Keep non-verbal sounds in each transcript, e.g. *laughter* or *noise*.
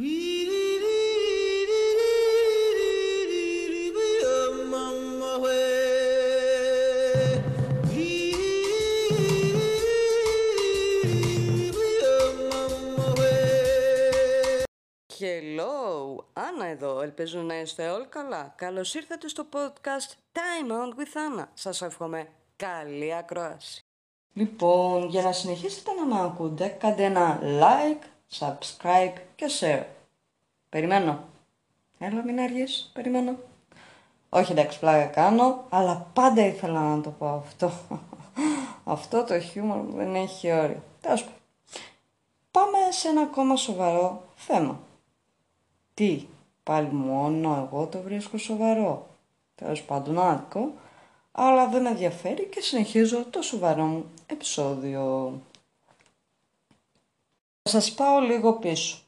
Hello, Άννα εδώ, ελπίζω να είστε όλοι καλά. Καλώς ήρθατε στο podcast Time Out with Anna. Σας εύχομαι καλή ακρόαση. Λοιπόν, για να συνεχίσετε να με ακούτε, κάντε ένα like, subscribe και share. Περιμένω. Έλα μην αργείς, περιμένω. Όχι εντάξει, πλάκα κάνω, αλλά πάντα ήθελα να το πω αυτό. *laughs* αυτό το χιούμορ δεν έχει όριο. Τέλος Πάμε σε ένα ακόμα σοβαρό θέμα. Τι, πάλι μόνο εγώ το βρίσκω σοβαρό; Τέλος πάντων άδικο, αλλά δεν με ενδιαφέρει και συνεχίζω το σοβαρό μου επεισόδιο. Θα σας πάω λίγο πίσω,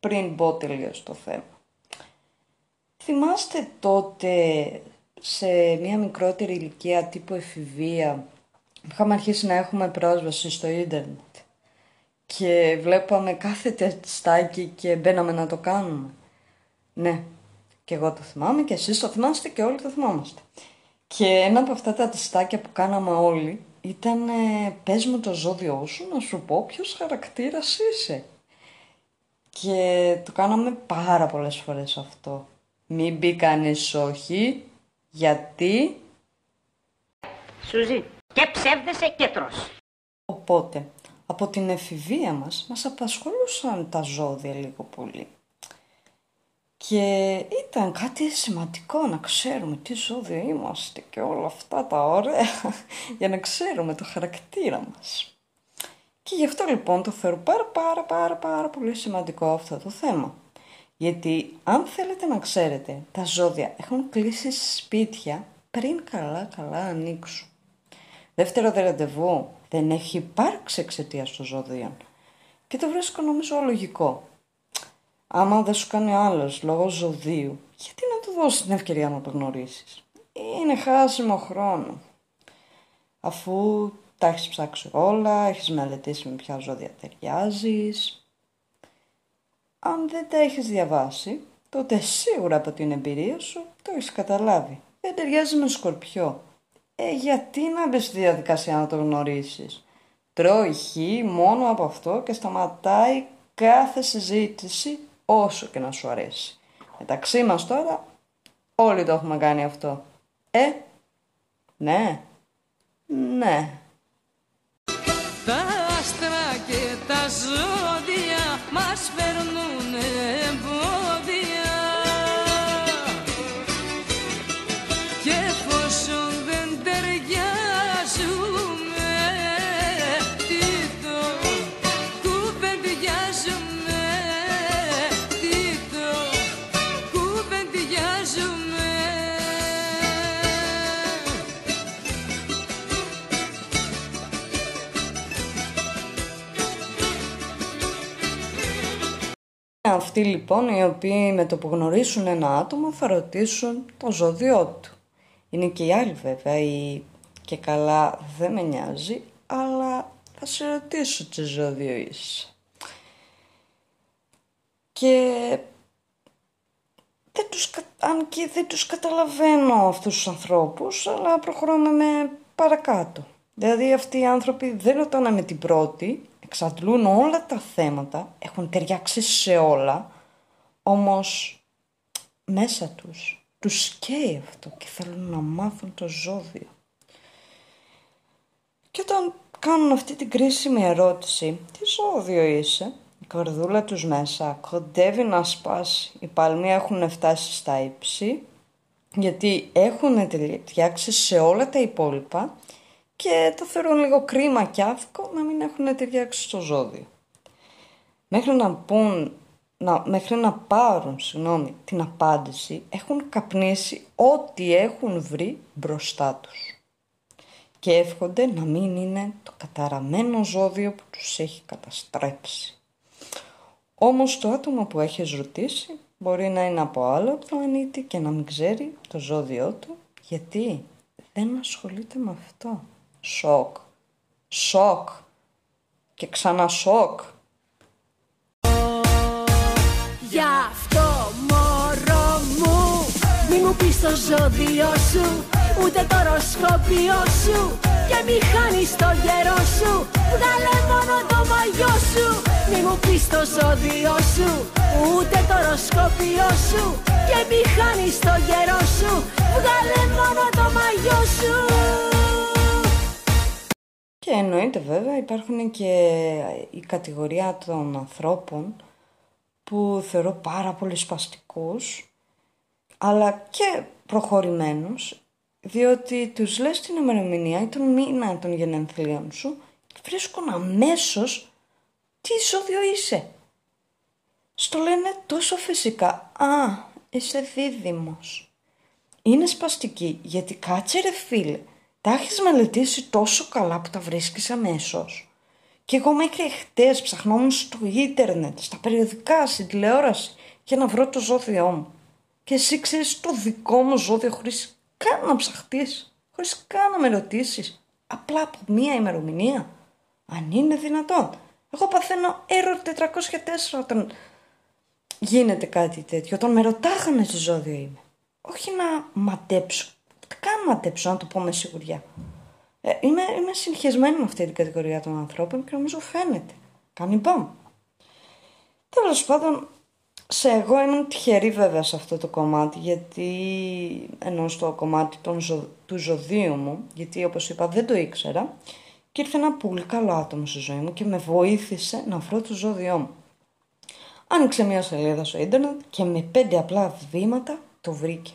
πριν μπω τελείως στο θέμα. Θυμάστε τότε σε μια μικρότερη ηλικία τύπου εφηβεία είχαμε αρχίσει να έχουμε πρόσβαση στο ίντερνετ και βλέπαμε κάθε τεστάκι και μπαίναμε να το κάνουμε; Ναι, και εγώ το θυμάμαι και εσείς το θυμάστε και όλοι το θυμάμαστε. Και ένα από αυτά τα τεστάκια που κάναμε όλοι ήταν ε, πες μου το ζώδιό σου να σου πω ποιος χαρακτήρας είσαι. Και το κάναμε πάρα πολλές φορές αυτό. Μην πει κανείς όχι, γιατί... Σουζί, και ψεύδεσαι και τρως. Οπότε, από την εφηβεία μας, μας απασχολούσαν τα ζώδια λίγο πολύ. Και ήταν κάτι σημαντικό να ξέρουμε τι ζώδιο είμαστε και όλα αυτά τα ωραία *laughs* για να ξέρουμε το χαρακτήρα μας. Και γι' αυτό λοιπόν το θεωρώ πάρα πάρα πάρα πάρα πολύ σημαντικό αυτό το θέμα. Γιατί αν θέλετε να ξέρετε, τα ζώδια έχουν κλείσει σπίτια πριν καλά καλά ανοίξουν. Δεύτερο ραντεβού δεν έχει υπάρξει εξαιτίας των ζώδιων. Και το βρίσκω νομίζω λογικό. Άμα δεν σου κάνει άλλος λόγω ζωδίου, γιατί να του δώσεις την ευκαιρία να το γνωρίσεις; Είναι χάσιμο χρόνο. Αφού τα έχεις ψάξει όλα, έχεις μελετήσει με ποια ζώδια ταιριάζεις. Αν δεν τα έχεις διαβάσει, τότε σίγουρα από την εμπειρία σου το έχεις καταλάβει. Δεν ταιριάζει με σκορπιό. Ε, γιατί να μπεις στη διαδικασία να το γνωρίσεις; Τρώει χ μόνο από αυτό και σταματάει κάθε συζήτηση όσο και να σου αρέσει. Μεταξύ μας τώρα όλοι το έχουμε κάνει αυτό. Ε, ναι, ναι. Τα άστρα και τα ζώδια μας φέρνουν Αυτοί λοιπόν οι οποίοι με το που γνωρίσουν ένα άτομο θα ρωτήσουν το ζώδιό του. Είναι και οι άλλοι βέβαια, οι... και καλά δεν με νοιάζει, αλλά θα σε ρωτήσω τι ζώδιο είσαι. Και δεν τους, αν και δεν τους καταλαβαίνω αυτούς τους ανθρώπους, αλλά προχωράμε με παρακάτω. Δηλαδή αυτοί οι άνθρωποι δεν ρωτάνε με την πρώτη, εξαντλούν όλα τα θέματα, έχουν ταιριάξει σε όλα, όμως μέσα τους τους καίει αυτό και θέλουν να μάθουν το ζώδιο. Και όταν κάνουν αυτή την κρίσιμη ερώτηση, τι ζώδιο είσαι, η καρδούλα τους μέσα κοντεύει να σπάσει. Οι παλμοί έχουν φτάσει στα ύψη, γιατί έχουν ταιριάξει σε όλα τα υπόλοιπα και το θεωρούν λίγο κρίμα και άδικο να μην έχουν ταιριάξει στο ζώδιο. Μέχρι να, πούν, να, μέχρι να πάρουν συγγνώμη, την απάντηση έχουν καπνίσει ό,τι έχουν βρει μπροστά τους και εύχονται να μην είναι το καταραμένο ζώδιο που τους έχει καταστρέψει. Όμως το άτομο που έχεις ρωτήσει μπορεί να είναι από άλλο πλανήτη και να μην ξέρει το ζώδιό του γιατί δεν ασχολείται με αυτό. Σοκ. Σοκ. Και ξανά σοκ. Γι' αυτό μωρό μου Μη μου πεις το ζώδιο σου Ούτε το ροσκόπιο σου Και μη χάνεις το γερό σου Βγάλε μόνο το μαγιό σου Μη μου πεις το ζώδιο σου Ούτε το ροσκόπιο σου Και μη χάνεις το γερό σου Βγάλε μόνο το μαγιό Και εννοείται βέβαια υπάρχουν και η κατηγορία των ανθρώπων που θεωρώ πάρα πολύ σπαστικούς αλλά και προχωρημένους διότι τους λες την ημερομηνία ή τον μήνα των γενεθλίων σου και βρίσκουν αμέσως τι ζώδιο είσαι. Στο λένε τόσο φυσικά «Α, είσαι δίδυμος». Είναι σπαστική γιατί κάτσε ρε φίλε, τα έχεις μελετήσει τόσο καλά που τα βρίσκεις αμέσως. Και εγώ μέχρι χτες ψαχνόμουν στο ίντερνετ, στα περιοδικά, στην τηλεόραση για να βρω το ζώδιό μου. Και εσύ ξέρεις το δικό μου ζώδιο χωρίς καν να ψαχτείς, χωρίς καν να με ρωτήσεις. Απλά από μία ημερομηνία. Αν είναι δυνατόν. Εγώ παθαίνω error 404 όταν γίνεται κάτι τέτοιο. Όταν με ρωτάγανε τι ζώδιο είμαι. Όχι να μαντέψω. Ούτε καν μαντέψω, να το πω με σιγουριά. Ε, είμαι, είμαι συγχυσμένη με αυτή την κατηγορία των ανθρώπων και νομίζω φαίνεται. Κάνει μπαμ. Τέλος πάντων, σε εγώ ήμουν τυχερή βέβαια σε αυτό το κομμάτι γιατί ενώ στο κομμάτι των ζω, του ζωδίου μου γιατί όπως είπα δεν το ήξερα και ήρθε ένα πολύ καλό άτομο στη ζωή μου και με βοήθησε να βρω το ζώδιό μου. Άνοιξε μια σελίδα στο ίντερνετ και με πέντε απλά βήματα το βρήκε.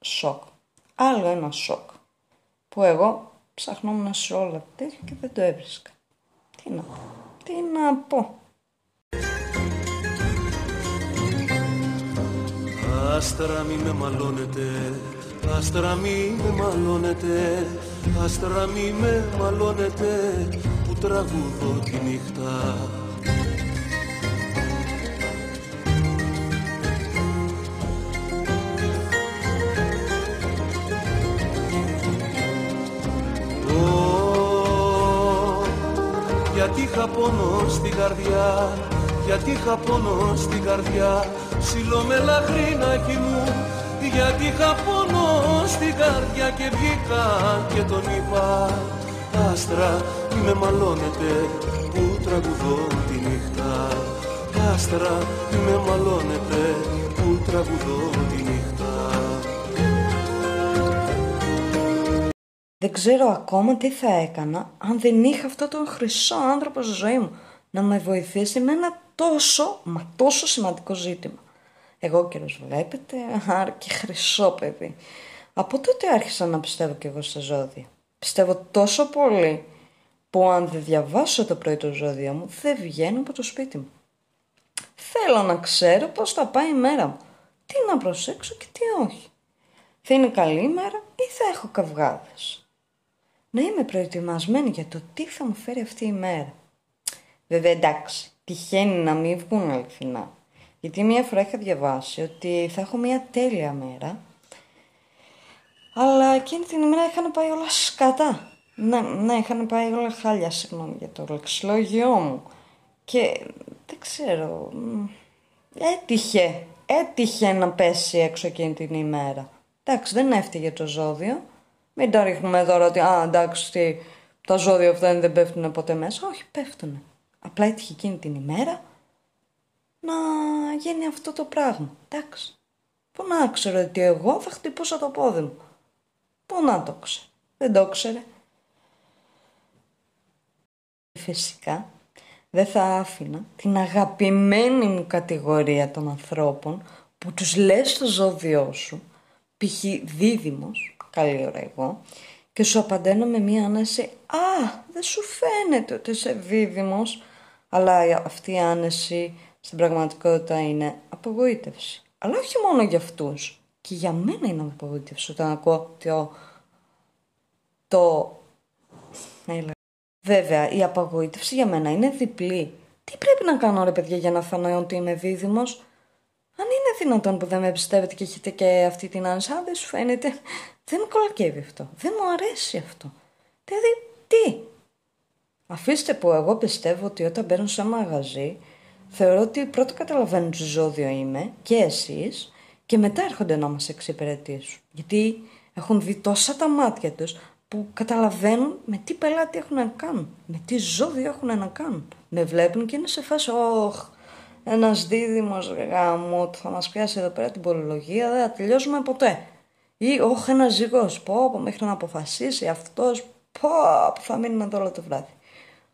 Σοκ. Άλλο ένα σοκ. Που εγώ ψαχνόμουν σε όλα τέτοια και δεν το έβρισκα. Τι να πω. Τι να πω. Άστρα μη με μαλώνετε, άστρα μη με μαλώνετε, άστρα μη με μαλώνετε, που τραγουδώ τη νύχτα. Γιατί είχα πόνο στην καρδιά, γιατί είχα πόνο στην καρδιά, ψηλό με λαχρινάκι μου, γιατί είχα πόνο στην καρδιά και βγήκα και τον είπα, άστρα μη με μαλώνετε που τραγουδώ τη νύχτα. Άστρα μη με μαλώνετε που τραγουδώ τη νύχτα. Δεν ξέρω ακόμα τι θα έκανα αν δεν είχα αυτό τον χρυσό άνθρωπο στη ζωή μου να με βοηθήσει με ένα τόσο, μα τόσο σημαντικό ζήτημα. Εγώ καιρός βλέπετε, άρα και χρυσό παιδί. Από τότε άρχισα να πιστεύω κι εγώ στα ζώδια. Πιστεύω τόσο πολύ που αν δεν διαβάσω το πρωί το ζώδιο μου δεν βγαίνω από το σπίτι μου. Θέλω να ξέρω πώς θα πάει η μέρα μου. Τι να προσέξω και τι όχι. Θα είναι καλή ημέρα ή θα έχω καυγάδες. Να είμαι προετοιμασμένη για το τι θα μου φέρει αυτή η μέρα. Βέβαια εντάξει, τυχαίνει να μην βγουν αληθινά. Γιατί μία φορά είχα διαβάσει ότι θα έχω μία τέλεια μέρα, αλλά εκείνη την ημέρα είχαν πάει όλα σκατά. Ναι, ναι, είχαν πάει όλα χάλια, συγγνώμη για το λεξιλόγιό μου. Και δεν ξέρω, μ, έτυχε, έτυχε να πέσει έξω εκείνη την ημέρα. Εντάξει, δεν έφταιγε το ζώδιο. Μην τα ρίχνουμε τώρα ότι, α, εντάξει, τι, τα ζώδια αυτά δεν πέφτουν ποτέ μέσα. Όχι, πέφτουν. Απλά έτυχε εκείνη την ημέρα να γίνει αυτό το πράγμα. Εντάξει. Πού να ξέρω ότι εγώ θα χτυπούσα το πόδι μου. Πού να το ξέρω. Δεν το ξέρε. Φυσικά δεν θα άφηνα την αγαπημένη μου κατηγορία των ανθρώπων που τους λες το ζώδιό σου, π.χ. δίδυμος, καλή ώρα εγώ, και σου απανταίνω με μία άνεση «Α, δεν σου φαίνεται ότι είσαι δίδυμος», αλλά αυτή η άνεση στην πραγματικότητα είναι απογοήτευση. Αλλά όχι μόνο για αυτούς. Και για μένα είναι απογοήτευση όταν ακούω το... το... Έλα. Βέβαια, η απογοήτευση για μένα είναι διπλή. Τι πρέπει να κάνω ρε παιδιά για να φανώ ότι είμαι δίδυμος. Αν είναι δυνατόν που δεν με πιστεύετε και έχετε και αυτή την άνεση, αν δεν σου φαίνεται, δεν με κολακεύει αυτό. Δεν μου αρέσει αυτό. Δηλαδή, τι; Αφήστε που εγώ πιστεύω ότι όταν μπαίνω σε ένα μαγαζί, θεωρώ ότι πρώτα καταλαβαίνω τι ζώδιο είμαι και εσείς και μετά έρχονται να μας εξυπηρετήσουν. Γιατί έχουν δει τόσα τα μάτια τους που καταλαβαίνουν με τι πελάτη έχουν να κάνουν, με τι ζώδιο έχουν να κάνουν. Με βλέπουν και είναι σε φάση, όχ, ένας δίδυμος γάμο θα μας πιάσει εδώ πέρα την πολυλογία, δεν θα τελειώσουμε ποτέ. Ή, όχ, ένας ζυγός, πω, πω, μέχρι να αποφασίσει αυτός, πω, που θα μείνουμε εδώ όλο το βράδυ.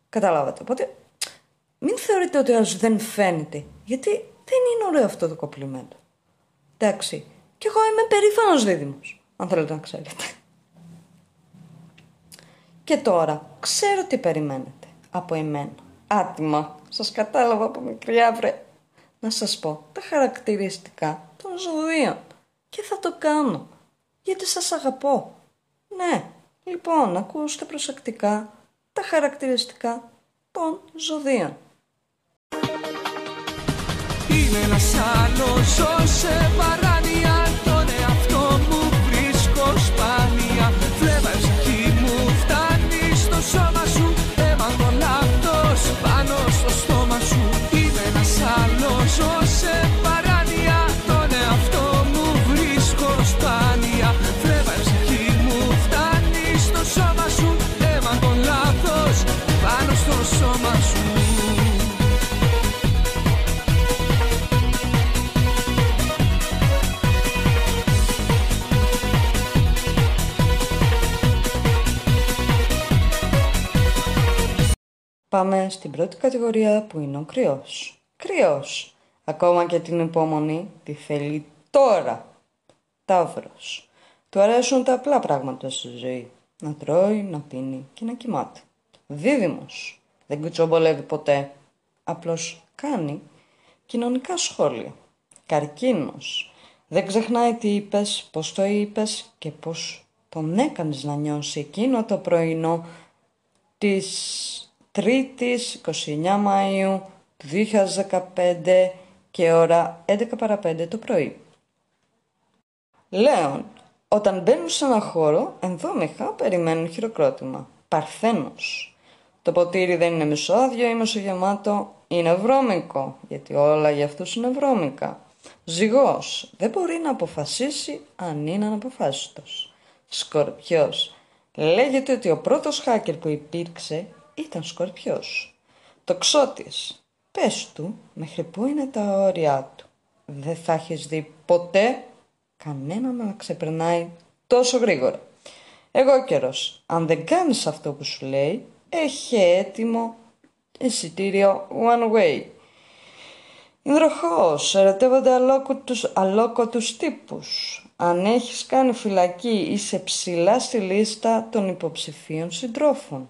Καταλάβατε. Οπότε, μην θεωρείτε ότι ο δεν φαίνεται, γιατί δεν είναι ωραίο αυτό το κοπλιμέντο. Εντάξει. Και εγώ είμαι περήφανος δίδυμος, αν θέλετε να ξέρετε. Και τώρα, ξέρω τι περιμένετε από εμένα. Άτιμα, σας κατάλαβα από μικριά βρε. Να σας πω τα χαρακτηριστικά των ζωδίων. Και θα το κάνω, γιατί σας αγαπώ. Ναι, λοιπόν, ακούστε προσεκτικά τα χαρακτηριστικά των ζωδίων. Είναι ένας άλλος ζω σε παράνοια Πάμε στην πρώτη κατηγορία που είναι ο κρυός. Κρυός. Ακόμα και την υπόμονη τη θέλει τώρα. Ταύρος. Του αρέσουν τα απλά πράγματα στη ζωή. Να τρώει, να πίνει και να κοιμάται. Δίδυμος. Δεν κουτσομπολεύει ποτέ. Απλώς κάνει κοινωνικά σχόλια. Καρκίνος. Δεν ξεχνάει τι είπες, πώς το είπες και πώς τον έκανες να νιώσει εκείνο το πρωινό της 3ης 29 Μαΐου του 2015 και ώρα 11 παρα 5 το πρωί. Λέων, όταν μπαίνουν σε ένα χώρο, ενδόμηχα περιμένουν χειροκρότημα. Παρθένος. Το ποτήρι δεν είναι μισόδιο ή μισογεμάτο, είναι βρώμικο, γιατί όλα για αυτούς είναι βρώμικα. Ζυγός. Δεν μπορεί να αποφασίσει αν είναι αναποφάσιστος. Σκορπιός. Λέγεται ότι ο πρώτος hacker που υπήρξε ήταν σκορπιός. Τοξότης. Πες του μέχρι πού είναι τα όρια του. Δεν θα έχεις δει ποτέ κανέναν να ξεπερνάει τόσο γρήγορα. Εγώ καιρός, αν δεν κάνεις αυτό που σου λέει, έχει έτοιμο εισιτήριο one way. Ινδροχός, ερωτεύονται αλόκοτους, αλόκοτους τύπους. Αν έχεις κάνει φυλακή, είσαι ψηλά στη λίστα των υποψηφίων συντρόφων.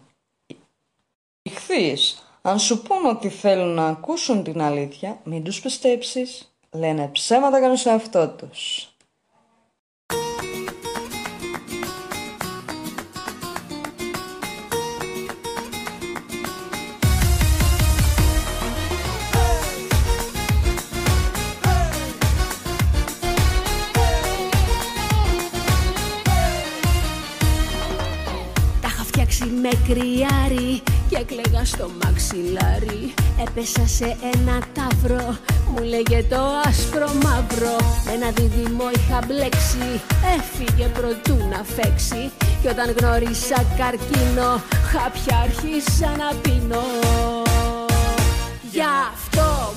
Ιχθείς, αν σου πούν ότι θέλουν να ακούσουν την αλήθεια, μην τους πιστέψεις. Λένε ψέματα κάνουν σε αυτό τους. Τα είχα φτιάξει με κρυάρι και έκλαιγα στο μαξιλάρι. Έπεσα σε ένα ταύρο, μου λέγε το άσπρο μαύρο. Με ένα δίδυμο είχα μπλέξει, έφυγε προτού να φέξει. Κι όταν γνώρισα καρκίνο, χάπια άρχισα να πίνω. Γι' αυτό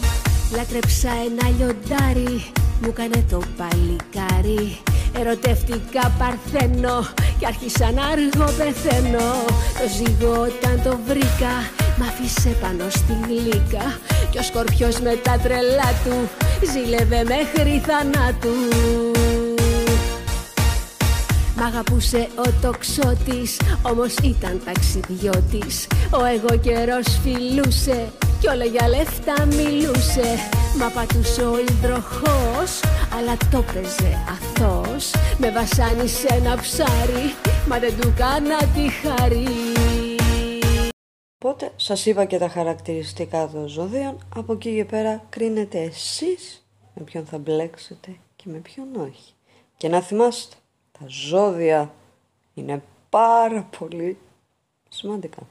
λάτρεψα ένα λιοντάρι, μου κάνε το παλικάρι Ερωτεύτηκα παρθένο και άρχισα να αργό πεθαίνω Το ζυγό όταν το βρήκα μ' άφησε πάνω στη γλύκα. Κι ο σκορπιός με τα τρελά του ζήλευε μέχρι θανάτου. Μ' αγαπούσε ο τοξότης, όμως ήταν ταξιδιώτης. Ο εγώ καιρός φιλούσε κι όλα για λεφτά μιλούσε Μα πατούσε ο υδροχός, αλλά το παίζε αθώος Με βασάνισε ένα ψάρι, μα δεν του κάνα τη χαρή Οπότε σας είπα και τα χαρακτηριστικά των ζωδίων, από εκεί και πέρα κρίνετε εσείς με ποιον θα μπλέξετε και με ποιον όχι. Και να θυμάστε, τα ζώδια είναι πάρα πολύ σημαντικά.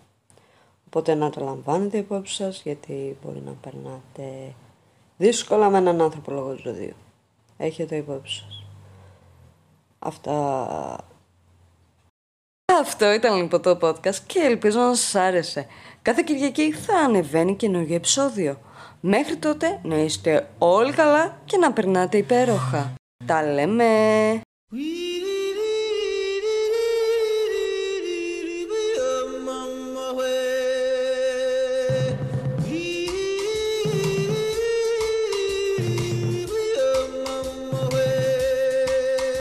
Οπότε να το λαμβάνετε υπόψη σας γιατί μπορεί να περνάτε δύσκολα με έναν άνθρωπο λόγω του ζωδίου. Έχετε υπόψη σας. Αυτά... Αυτό ήταν λοιπόν το podcast και ελπίζω να σας άρεσε. Κάθε Κυριακή θα ανεβαίνει καινούργιο επεισόδιο. Μέχρι τότε να είστε όλοι καλά και να περνάτε υπέροχα. Τα λέμε!